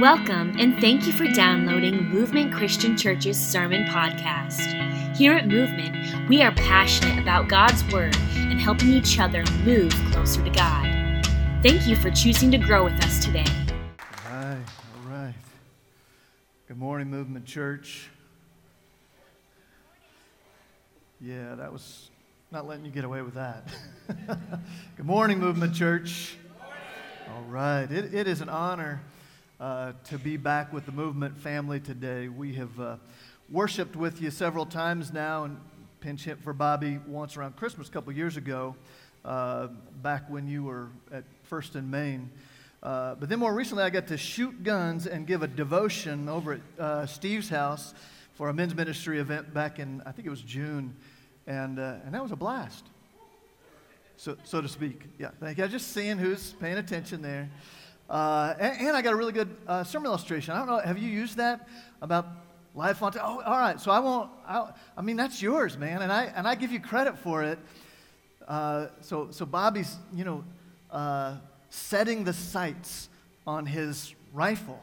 Welcome and thank you for downloading Movement Christian Church's Sermon Podcast. Here at Movement, we are passionate about God's Word and helping each other move closer to God. Thank you for choosing to grow with us today. All right, all right. Good morning, Movement Church. Yeah, that was not letting you get away with that. Good morning, Movement Church. All right, it, it is an honor uh, to be back with the Movement family today. We have uh, worshiped with you several times now, and pinch hit for Bobby once around Christmas a couple years ago, uh, back when you were at First in Maine. Uh, but then more recently, I got to shoot guns and give a devotion over at uh, Steve's house for a men's ministry event back in, I think it was June, and, and that was a blast, so, so to speak. Yeah, thank you. I Just seeing who's paying attention there. Uh, and, and, I got a really good uh, sermon illustration. I don't know, have you used that about life on? T- oh, all right. So I won't. I, I, mean, that's yours, man, and I and I give you credit for it. Uh, so so Bobby's, you know, uh, setting the sights on his rifle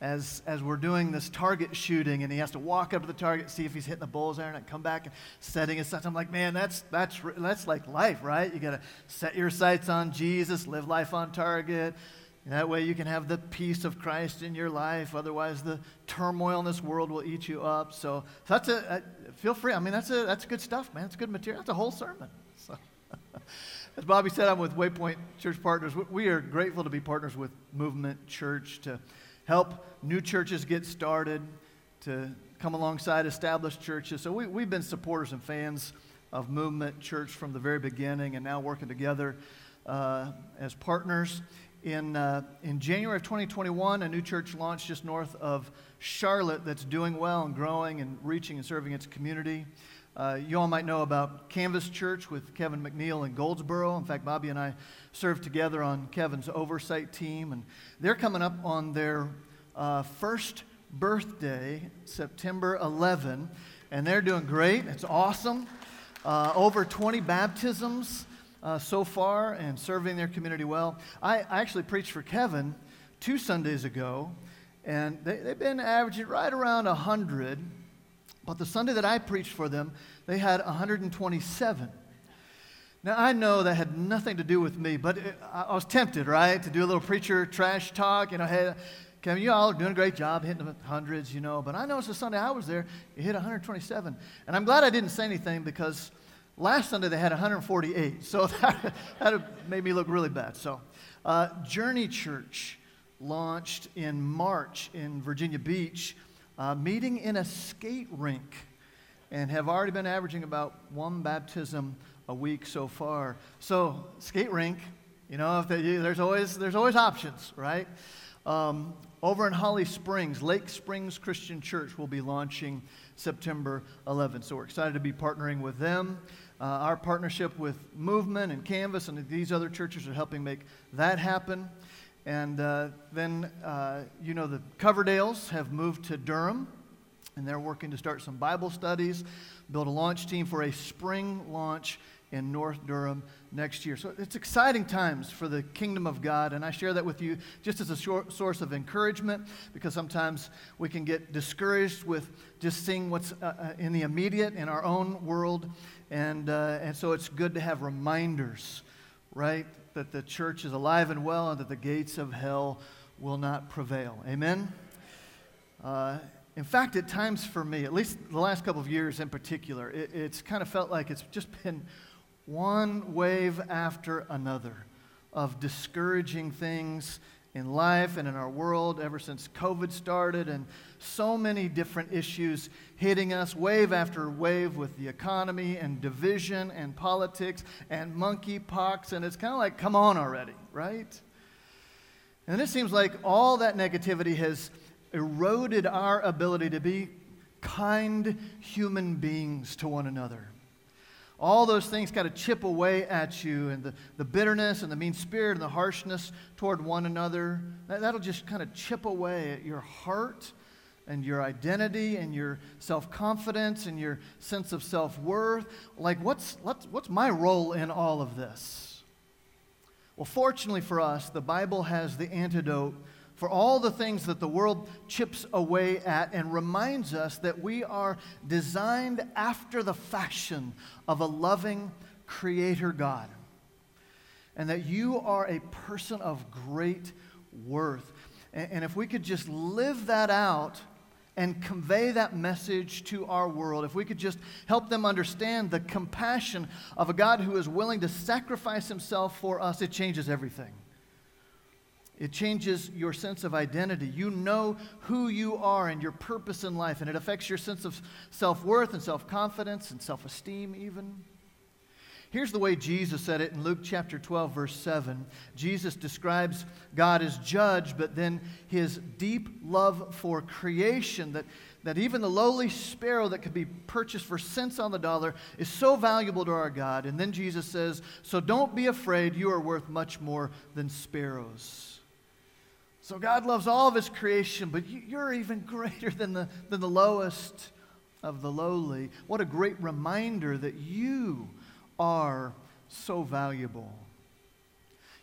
as as we're doing this target shooting, and he has to walk up to the target, see if he's hitting the bullseye, and come back and setting his sights. I'm like, man, that's that's that's like life, right? You got to set your sights on Jesus, live life on target. That way you can have the peace of Christ in your life. Otherwise, the turmoil in this world will eat you up. So, so that's a, uh, feel free. I mean, that's, a, that's good stuff, man. It's good material. That's a whole sermon. So, as Bobby said, I'm with Waypoint Church Partners. We are grateful to be partners with Movement Church to help new churches get started, to come alongside established churches. So we, we've been supporters and fans of Movement Church from the very beginning and now working together uh, as partners. In, uh, in January of 2021, a new church launched just north of Charlotte that's doing well and growing and reaching and serving its community. Uh, you all might know about Canvas Church with Kevin McNeil in Goldsboro. In fact, Bobby and I served together on Kevin's oversight team, and they're coming up on their uh, first birthday, September 11, and they're doing great. It's awesome. Uh, over 20 baptisms uh, so far and serving their community well. I, I, actually preached for Kevin two Sundays ago, and they, they've been averaging right around 100. But the Sunday that I preached for them, they had 127. Now, I know that had nothing to do with me, but it, I was tempted, right, to do a little preacher trash talk. You know, hey, Kevin, you all are doing a great job hitting the hundreds, you know. But I noticed the Sunday I was there, it hit 127. And I'm glad I didn't say anything because Last Sunday they had 148, so that, that made me look really bad. So, uh, Journey Church launched in March in Virginia Beach, uh, meeting in a skate rink, and have already been averaging about one baptism a week so far. So, skate rink, you know, they, there's always there's always options, right? Um, over in Holly Springs, Lake Springs Christian Church will be launching September 11th. So we're excited to be partnering with them. Uh, our partnership with Movement and Canvas and these other churches are helping make that happen. And uh, then, uh, you know, the Coverdales have moved to Durham, and they're working to start some Bible studies, build a launch team for a spring launch in North Durham next year. So it's exciting times for the kingdom of God, and I share that with you just as a short source of encouragement because sometimes we can get discouraged with just seeing what's uh, uh in the immediate in our own world. And, uh, and so it's good to have reminders, right? That the church is alive and well and that the gates of hell will not prevail. Amen? Uh, in fact, at times for me, at least the last couple of years in particular, it, it's kind of felt like it's just been one wave after another of discouraging things in life and in our world ever since COVID started, and so many different issues hitting us wave after wave with the economy and division and politics and monkeypox. And it's kind of like, come on already, right? And it seems like all that negativity has eroded our ability to be kind human beings to one another all those things kind of chip away at you, and the, the bitterness and the mean spirit and the harshness toward one another, that, that'll just kind of chip away at your heart and your identity and your self confidence and your sense of self worth. Like, what's, what's my role in all of this? Well, fortunately for us, the Bible has the antidote for all the things that the world chips away at and reminds us that we are designed after the fashion of a loving Creator God. And that you are a person of great worth. And, if we could just live that out and convey that message to our world, if we could just help them understand the compassion of a God who is willing to sacrifice himself for us, it changes everything. It changes your sense of identity. You know who you are and your purpose in life, and it affects your sense of self worth and self confidence and self esteem, even. Here's the way Jesus said it in Luke chapter 12, verse 7. Jesus describes God as judge, but then his deep love for creation that, that even the lowly sparrow that could be purchased for cents on the dollar is so valuable to our God. And then Jesus says, So don't be afraid, you are worth much more than sparrows. So God loves all of his creation, but you're even greater than the, than the lowest of the lowly. What a great reminder that you are so valuable.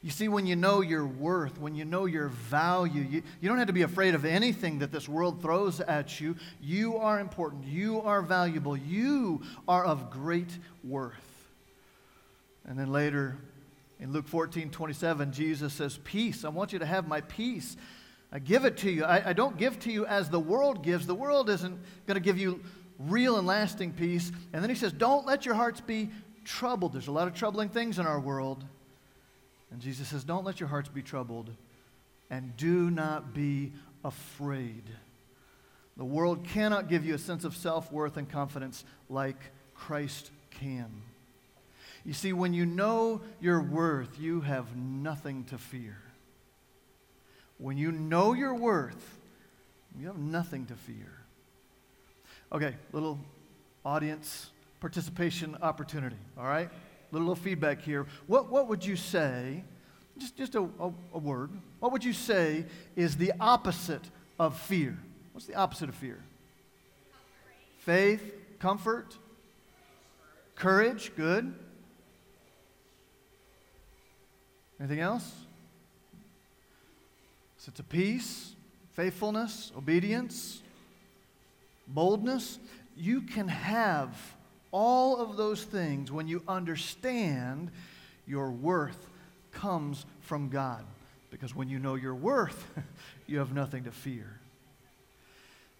You see, when you know your worth, when you know your value, you, you don't have to be afraid of anything that this world throws at you. You are important. You are valuable. You are of great worth. And then later in Luke 14 27, Jesus says, Peace. I want you to have my peace. I give it to you. I, I don't give to you as the world gives. The world isn't going to give you real and lasting peace. And then he says, Don't let your hearts be troubled. There's a lot of troubling things in our world. And Jesus says, Don't let your hearts be troubled and do not be afraid. The world cannot give you a sense of self worth and confidence like Christ can. You see, when you know your worth, you have nothing to fear. When you know your worth, you have nothing to fear. Okay, little audience participation opportunity, all right? A little, little feedback here. What, what would you say, just, just a, a, a word, what would you say is the opposite of fear? What's the opposite of fear? Faith, comfort, courage, good. Anything else? Sense of peace, faithfulness, obedience, boldness. You can have all of those things, when you understand your worth comes from God. Because when you know your worth, you have nothing to fear.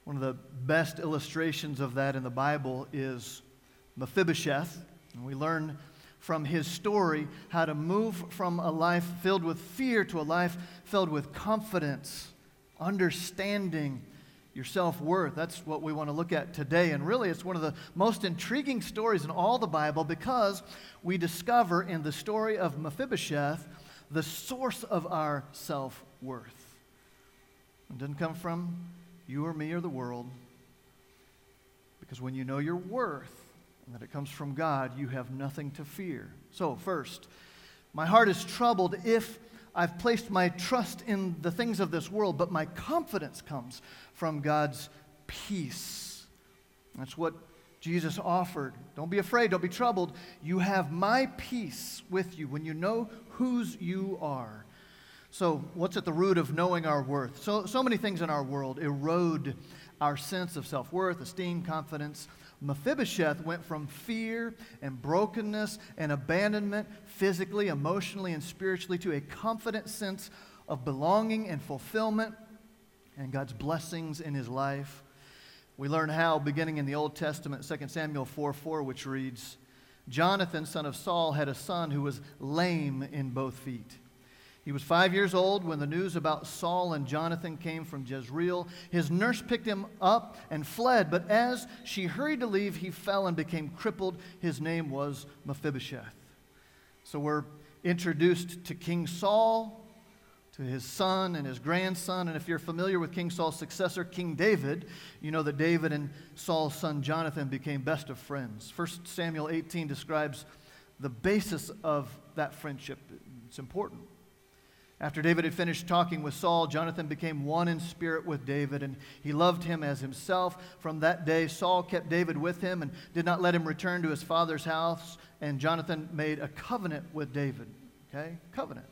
One of the best illustrations of that in the Bible is Mephibosheth. And we learn from his story how to move from a life filled with fear to a life filled with confidence, understanding, your self worth. That's what we want to look at today. And really, it's one of the most intriguing stories in all the Bible because we discover in the story of Mephibosheth the source of our self worth. It doesn't come from you or me or the world. Because when you know your worth and that it comes from God, you have nothing to fear. So, first, my heart is troubled if I've placed my trust in the things of this world, but my confidence comes from God's peace. That's what Jesus offered. Don't be afraid, don't be troubled. You have my peace with you when you know whose you are. So, what's at the root of knowing our worth? So, so many things in our world erode our sense of self worth, esteem, confidence. Mephibosheth went from fear and brokenness and abandonment, physically, emotionally, and spiritually, to a confident sense of belonging and fulfillment and God's blessings in his life. We learn how beginning in the Old Testament, 2 Samuel 4 4, which reads Jonathan, son of Saul, had a son who was lame in both feet. He was five years old when the news about Saul and Jonathan came from Jezreel. His nurse picked him up and fled, but as she hurried to leave, he fell and became crippled. His name was Mephibosheth. So we're introduced to King Saul, to his son and his grandson. And if you're familiar with King Saul's successor, King David, you know that David and Saul's son Jonathan became best of friends. 1 Samuel 18 describes the basis of that friendship. It's important. After David had finished talking with Saul, Jonathan became one in spirit with David, and he loved him as himself. From that day, Saul kept David with him and did not let him return to his father's house, and Jonathan made a covenant with David. Okay? Covenant.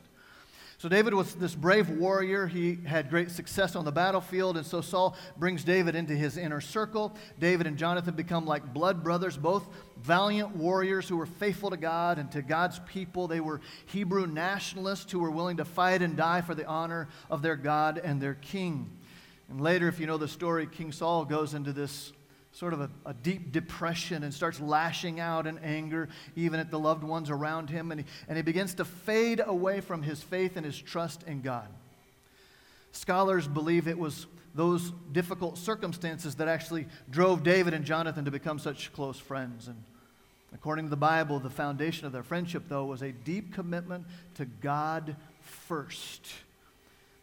So, David was this brave warrior. He had great success on the battlefield, and so Saul brings David into his inner circle. David and Jonathan become like blood brothers, both valiant warriors who were faithful to God and to God's people. They were Hebrew nationalists who were willing to fight and die for the honor of their God and their king. And later, if you know the story, King Saul goes into this sort of a, a, deep depression and starts lashing out in anger, even at the loved ones around him. And he, and he begins to fade away from his faith and his trust in God. Scholars believe it was those difficult circumstances that actually drove David and Jonathan to become such close friends. And according to the Bible, the foundation of their friendship, though, was a deep commitment to God first.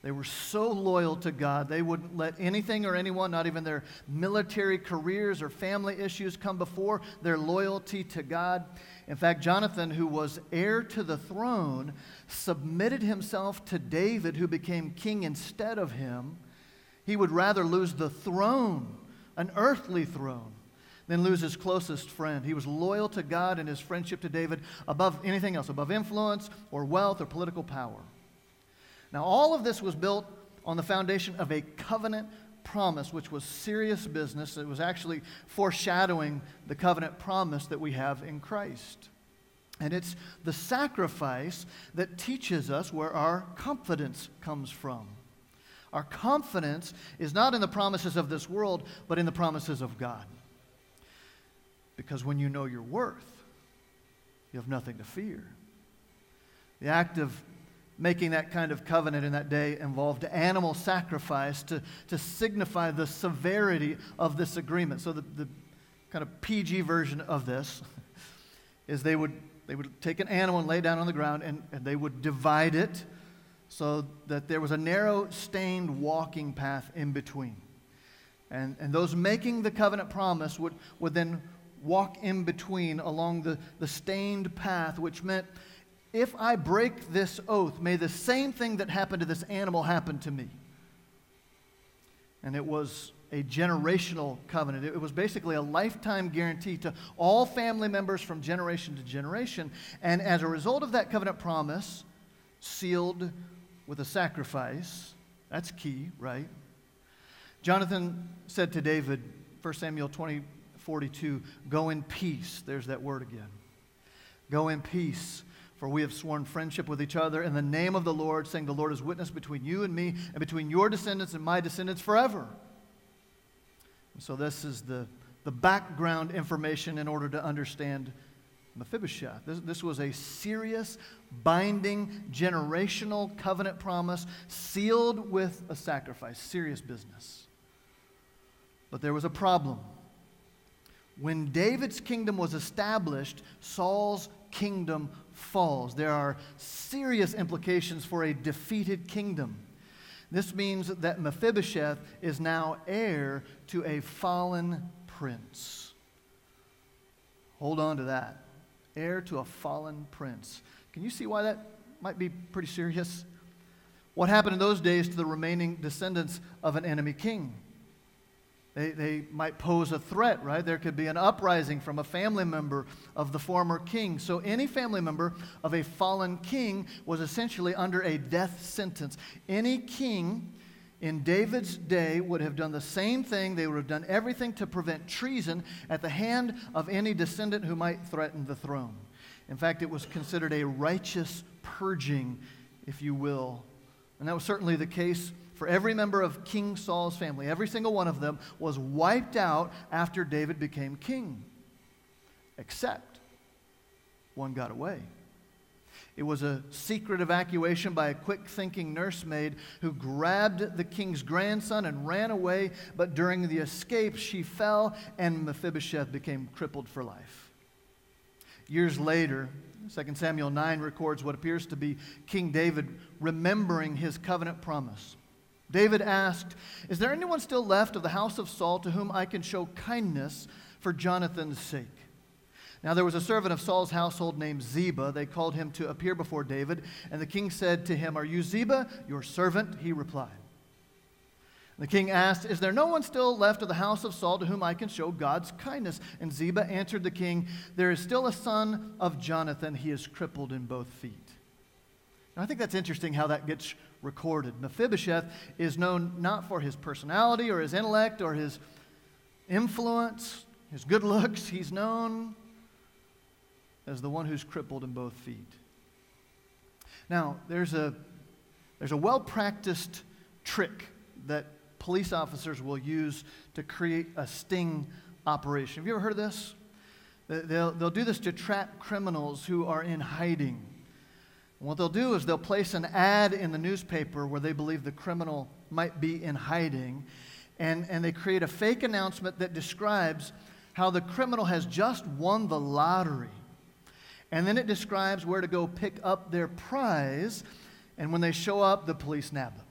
They were so loyal to God, they wouldn't let anything or anyone, not even their military careers or family issues, come before their loyalty to God. In fact, Jonathan, who was heir to the throne, submitted himself to David, who became king instead of him. He would rather lose the throne, an earthly throne, than lose his closest friend. He was loyal to God and his friendship to David above anything else, above influence or wealth or political power. Now, all of this was built on the foundation of a covenant promise, which was serious business. It was actually foreshadowing the covenant promise that we have in Christ. And it's the sacrifice that teaches us where our confidence comes from. Our confidence is not in the promises of this world, but in the promises of God. Because when you know your worth, you have nothing to fear. The act of making that kind of covenant in that day involved animal sacrifice to, to signify the severity of this agreement. So, the, the kind of PG version of this is they would, they would take an animal and lay down on the ground and, and they would divide it so that there was a narrow, stained walking path in between. And, and those making the covenant promise would, would then walk in between along the, the stained path, which meant if I break this oath, may the same thing that happened to this animal happen to me. And it was a generational covenant. It was basically a lifetime guarantee to all family members from generation to generation. And as a result of that covenant promise, sealed with a sacrifice, that's key, right? Jonathan said to David, 1 Samuel 20, 42, go in peace. There's that word again. Go in peace for we have sworn friendship with each other in the name of the Lord, saying, The Lord is witness between you and me, and between your descendants and my descendants forever. And so, this is the, the background information in order to understand Mephibosheth. This, this was a serious, binding, generational covenant promise sealed with a sacrifice. Serious business. But there was a problem. When David's kingdom was established, Saul's kingdom falls. There are serious implications for a defeated kingdom. This means that Mephibosheth is now heir to a fallen prince. Hold on to that. Heir to a fallen prince. Can you see why that might be pretty serious? What happened in those days to the remaining descendants of an enemy king? They, they might pose a threat, right? There could be an uprising from a family member of the former king. So, any family member of a fallen king was essentially under a death sentence. Any king in David's day would have done the same thing. They would have done everything to prevent treason at the hand of any descendant who might threaten the throne. In fact, it was considered a righteous purging, if you will. And that was certainly the case for every member of King Saul's family. Every single one of them was wiped out after David became king, except one got away. It was a secret evacuation by a quick thinking nursemaid who grabbed the king's grandson and ran away, but during the escape, she fell and Mephibosheth became crippled for life. Years later, 2 Samuel 9 records what appears to be King David remembering his covenant promise. David asked, Is there anyone still left of the house of Saul to whom I can show kindness for Jonathan's sake? Now there was a servant of Saul's household named Ziba. They called him to appear before David. And the king said to him, Are you Ziba, your servant? He replied. The king asked, Is there no one still left of the house of Saul to whom I can show God's kindness? And Ziba answered the king, There is still a son of Jonathan. He is crippled in both feet. I think that's interesting how that gets recorded. Mephibosheth is known not for his personality or his intellect or his influence, his good looks. He's known as the one who's crippled in both feet. Now, there's a, there's a well practiced trick that police officers will use to create a sting operation. Have you ever heard of this? They'll, they'll do this to trap criminals who are in hiding. And what they'll do is they'll place an ad in the newspaper where they believe the criminal might be in hiding, and, and they create a fake announcement that describes how the criminal has just won the lottery. And then it describes where to go pick up their prize, and when they show up, the police nab them.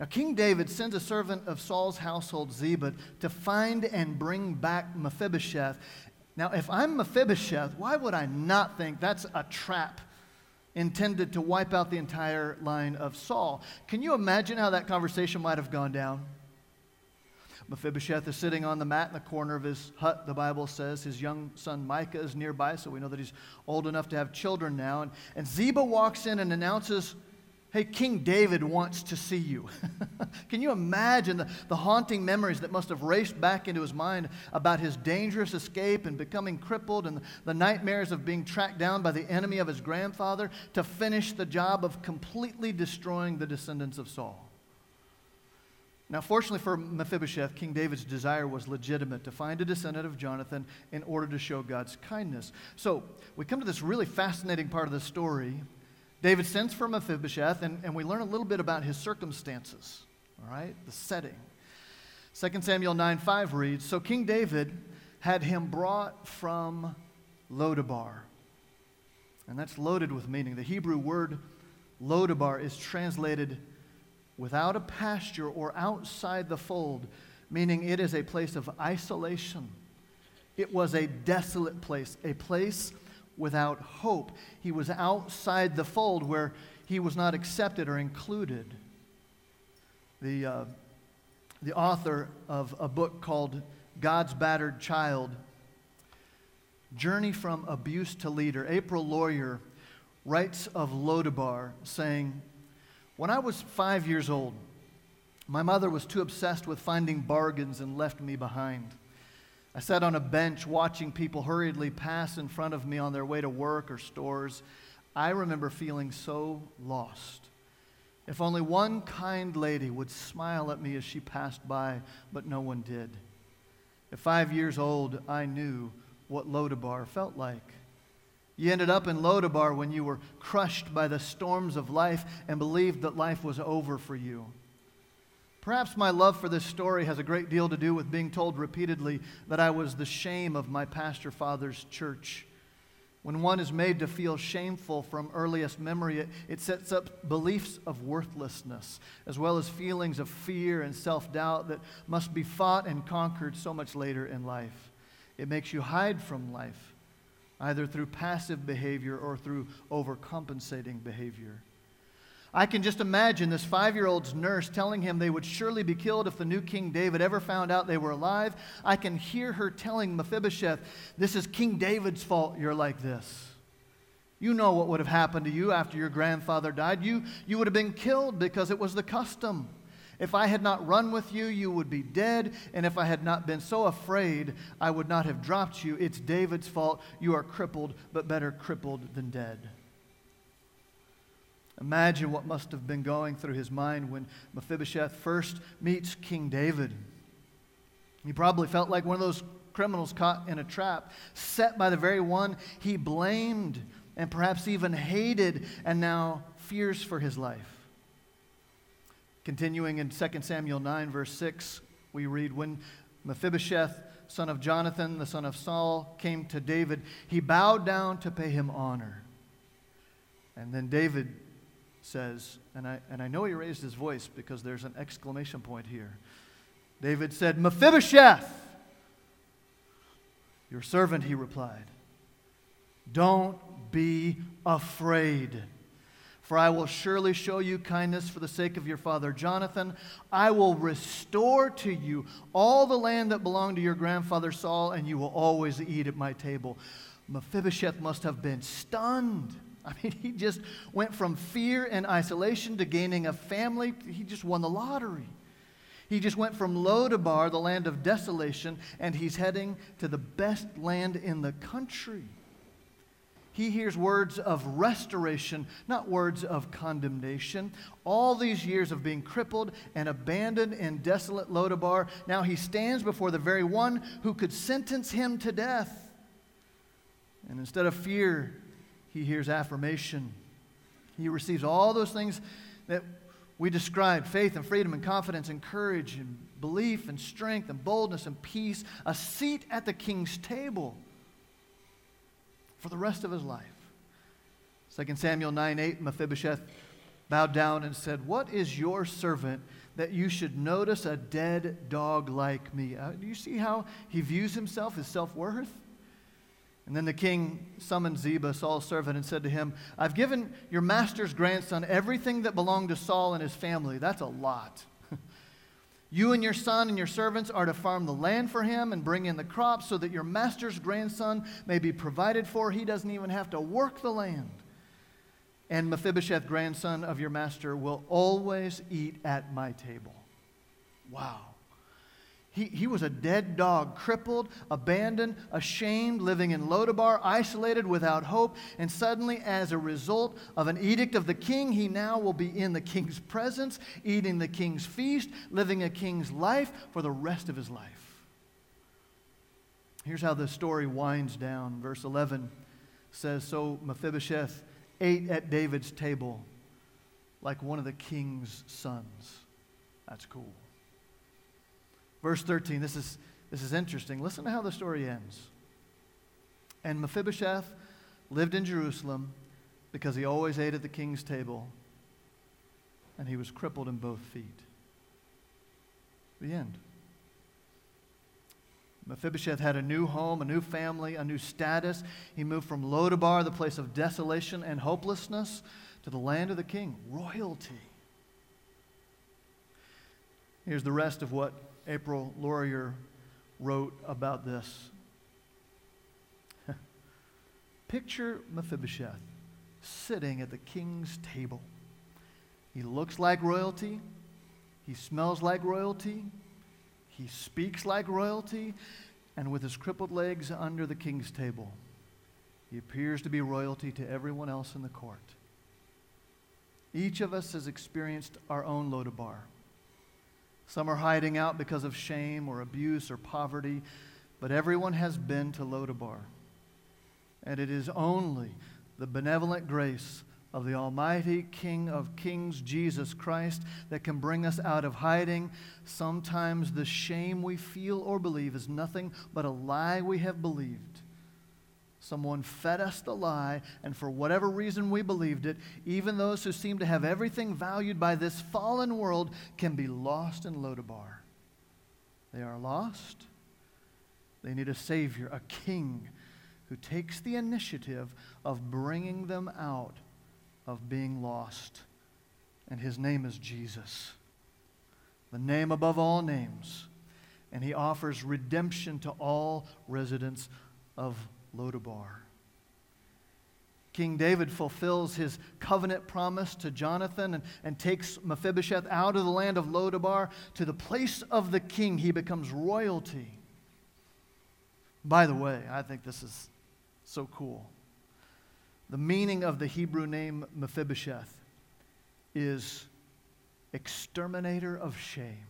Now, King David sends a servant of Saul's household, Ziba, to find and bring back Mephibosheth. Now, if I'm Mephibosheth, why would I not think that's a trap intended to wipe out the entire line of Saul. Can you imagine how that conversation might have gone down? Mephibosheth is sitting on the mat in the corner of his hut, the Bible says. His young son Micah is nearby, so we know that he's old enough to have children now. And, and Ziba walks in and announces Hey, King David wants to see you. Can you imagine the, the haunting memories that must have raced back into his mind about his dangerous escape and becoming crippled and the nightmares of being tracked down by the enemy of his grandfather to finish the job of completely destroying the descendants of Saul? Now, fortunately for Mephibosheth, King David's desire was legitimate to find a descendant of Jonathan in order to show God's kindness. So, we come to this really fascinating part of the story David sends for Mephibosheth, and, and we learn a little bit about his circumstances, all right, the setting. 2 Samuel 9 5 reads So King David had him brought from Lodabar. And that's loaded with meaning. The Hebrew word Lodabar is translated without a pasture or outside the fold, meaning it is a place of isolation. It was a desolate place, a place without hope. He was outside the fold where he was not accepted or included. The, uh, the author of a book called God's Battered Child Journey from Abuse to Leader, April Laurier, writes of Lodabar, saying, When I was five years old, my mother was too obsessed with finding bargains and left me behind. I sat on a bench watching people hurriedly pass in front of me on their way to work or stores. I remember feeling so lost. If only one kind lady would smile at me as she passed by, but no one did. At five years old, I knew what Lodabar felt like. You ended up in Lodabar when you were crushed by the storms of life and believed that life was over for you. Perhaps my love for this story has a great deal to do with being told repeatedly that I was the shame of my pastor father's church. When one is made to feel shameful from earliest memory, it, it sets up beliefs of worthlessness, as well as feelings of fear and self doubt that must be fought and conquered so much later in life. It makes you hide from life, either through passive behavior or through overcompensating behavior. I can just imagine this five year old's nurse telling him they would surely be killed if the new King David ever found out they were alive. I can hear her telling Mephibosheth, This is King David's fault you're like this. You know what would have happened to you after your grandfather died. You, you would have been killed because it was the custom. If I had not run with you, you would be dead. And if I had not been so afraid, I would not have dropped you. It's David's fault. You are crippled, but better crippled than dead. Imagine what must have been going through his mind when Mephibosheth first meets King David. He probably felt like one of those criminals caught in a trap, set by the very one he blamed and perhaps even hated, and now fears for his life. Continuing in 2 Samuel 9, verse 6, we read When Mephibosheth, son of Jonathan, the son of Saul, came to David, he bowed down to pay him honor. And then David says, and I, and I know he raised his voice because there's an exclamation point here. David said, Mephibosheth! Your servant, he replied. Don't be afraid, for I will surely show you kindness for the sake of your father Jonathan. I will restore to you all the land that belonged to your grandfather Saul, and you will always eat at my table. Mephibosheth must have been stunned I mean, he just went from fear and isolation to gaining a family. He just won the lottery. He just went from Lodabar, the land of desolation, and he's heading to the best land in the country. He hears words of restoration, not words of condemnation. All these years of being crippled and abandoned in desolate Lodabar, now he stands before the very one who could sentence him to death. And instead of fear, he hears affirmation. He receives all those things that we described faith and freedom and confidence and courage and belief and strength and boldness and peace, a seat at the king's table for the rest of his life. 2 Samuel 9 8, Mephibosheth bowed down and said, What is your servant that you should notice a dead dog like me? Uh, do you see how he views himself, his self worth? And then the king summoned Ziba, Saul's servant, and said to him, I've given your master's grandson everything that belonged to Saul and his family. That's a lot. You and your son and your servants are to farm the land for him and bring in the crops so that your master's grandson may be provided for. He doesn't even have to work the land. And Mephibosheth, grandson of your master, will always eat at my table. Wow. He, he was a dead dog, crippled, abandoned, ashamed, living in Lodabar, isolated, without hope. And suddenly, as a result of an edict of the king, he now will be in the king's presence, eating the king's feast, living a king's life for the rest of his life. Here's how the story winds down. Verse 11 says So Mephibosheth ate at David's table like one of the king's sons. That's cool. Verse 13, this is, this is interesting. Listen to how the story ends. And Mephibosheth lived in Jerusalem because he always ate at the king's table, and he was crippled in both feet. The end. Mephibosheth had a new home, a new family, a new status. He moved from Lodabar, the place of desolation and hopelessness, to the land of the king, royalty. Here's the rest of what April Laurier wrote about this. Picture Mephibosheth sitting at the king's table. He looks like royalty, he smells like royalty, he speaks like royalty, and with his crippled legs under the king's table, he appears to be royalty to everyone else in the court. Each of us has experienced our own Lodabar. Some are hiding out because of shame or abuse or poverty, but everyone has been to Lodabar. And it is only the benevolent grace of the Almighty King of Kings, Jesus Christ, that can bring us out of hiding. Sometimes the shame we feel or believe is nothing but a lie we have believed. Someone fed us the lie, and for whatever reason we believed it, even those who seem to have everything valued by this fallen world can be lost in Lodabar. They are lost. They need a Savior, a King, who takes the initiative of bringing them out of being lost. And his name is Jesus, the name above all names. And he offers redemption to all residents of Lodabar. King David fulfills his covenant promise to Jonathan and, and takes Mephibosheth out of the land of Lodabar to the place of the king. He becomes royalty. By the way, I think this is so cool. The meaning of the Hebrew name Mephibosheth is exterminator of shame.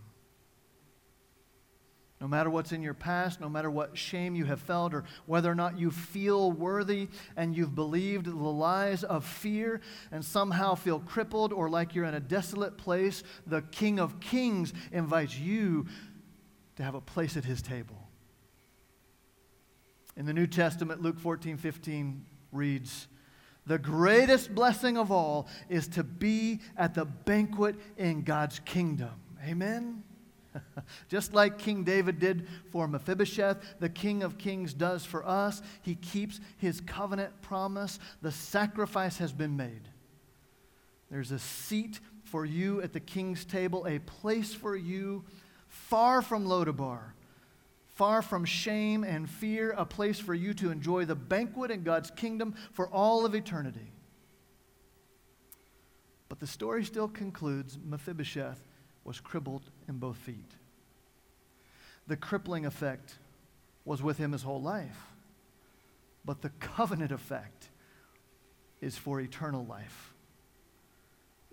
No matter what's in your past, no matter what shame you have felt, or whether or not you feel worthy and you've believed the lies of fear and somehow feel crippled or like you're in a desolate place, the King of Kings invites you to have a place at his table. In the New Testament, Luke 14 15 reads, The greatest blessing of all is to be at the banquet in God's kingdom. Amen? Just like King David did for Mephibosheth, the King of Kings does for us. He keeps his covenant promise. The sacrifice has been made. There's a seat for you at the king's table, a place for you far from Lodabar, far from shame and fear, a place for you to enjoy the banquet in God's kingdom for all of eternity. But the story still concludes Mephibosheth was crippled in both feet. The crippling effect was with him his whole life, but the covenant effect is for eternal life.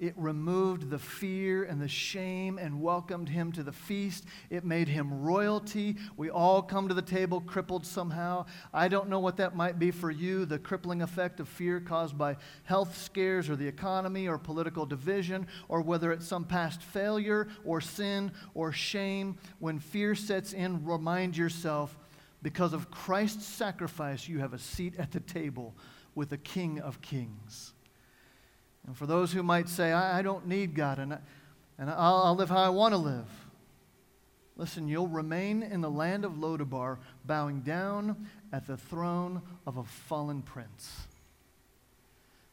It removed the fear and the shame and welcomed him to the feast. It made him royalty. We all come to the table crippled somehow. I don't know what that might be for you the crippling effect of fear caused by health scares or the economy or political division, or whether it's some past failure or sin or shame. When fear sets in, remind yourself because of Christ's sacrifice, you have a seat at the table with the King of Kings. And for those who might say, I, I don't need God and, I, and I'll, I'll live how I want to live, listen, you'll remain in the land of Lodabar, bowing down at the throne of a fallen prince.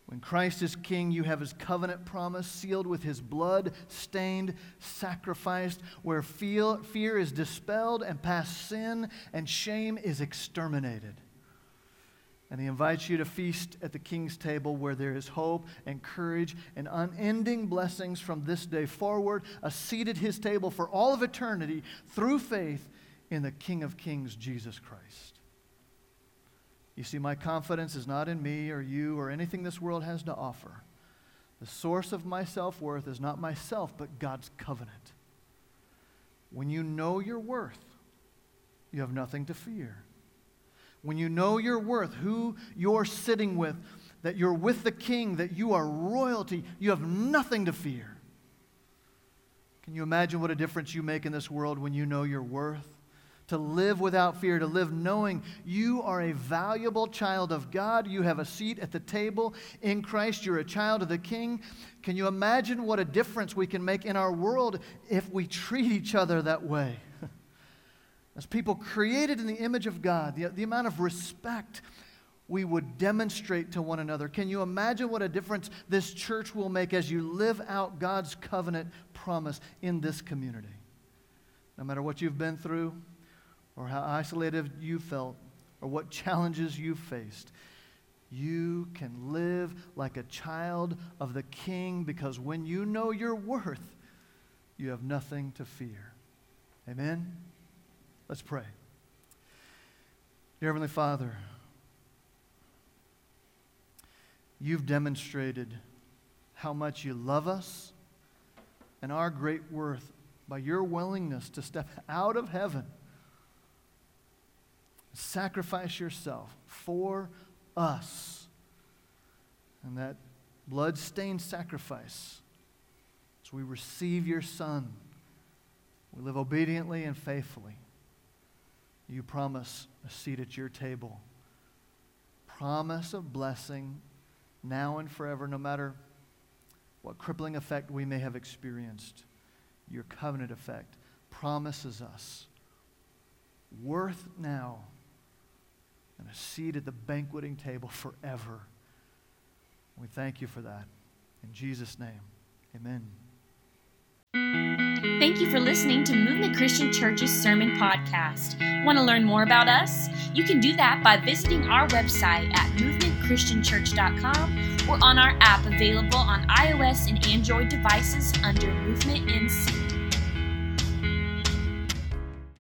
When Christ is king, you have his covenant promise sealed with his blood, stained, sacrificed, where fear is dispelled and past sin and shame is exterminated. And he invites you to feast at the king's table where there is hope and courage and unending blessings from this day forward, a seat at his table for all of eternity through faith in the King of Kings, Jesus Christ. You see, my confidence is not in me or you or anything this world has to offer. The source of my self worth is not myself, but God's covenant. When you know your worth, you have nothing to fear when you know your worth, who you're sitting with, that you're with the king, that you are royalty, you have nothing to fear. Can you imagine what a difference you make in this world when you know your worth? To live without fear, to live knowing you are a valuable child of God. You have a seat at the table in Christ. You're a child of the King. Can you imagine what a difference we can make in our world if we treat each other that way? As people created in the image of God, the, the amount of respect we would demonstrate to one another. Can you imagine what a difference this church will make as you live out God's covenant promise in this community? No matter what you've been through, or how isolated you felt, or what challenges you faced, you can live like a child of the King because when you know your worth, you have nothing to fear. Amen? Let's pray. Dear Heavenly Father, you've demonstrated how much you love us and our great worth by your willingness to step out of heaven, sacrifice yourself for us. And that blood stained sacrifice, as we receive your Son, we live obediently and faithfully you promise a seat at your table. Promise of blessing now and forever, no matter what crippling effect we may have experienced. Your covenant effect promises us worth now and a seat at the banqueting table forever. We thank you for that. In Jesus' name, amen. Thank you for listening to Movement Christian Church's Sermon Podcast. Want to learn more about us? You can do that by visiting our website at movementchristianchurch.com or on our app available on iOS and Android devices under Movement NC.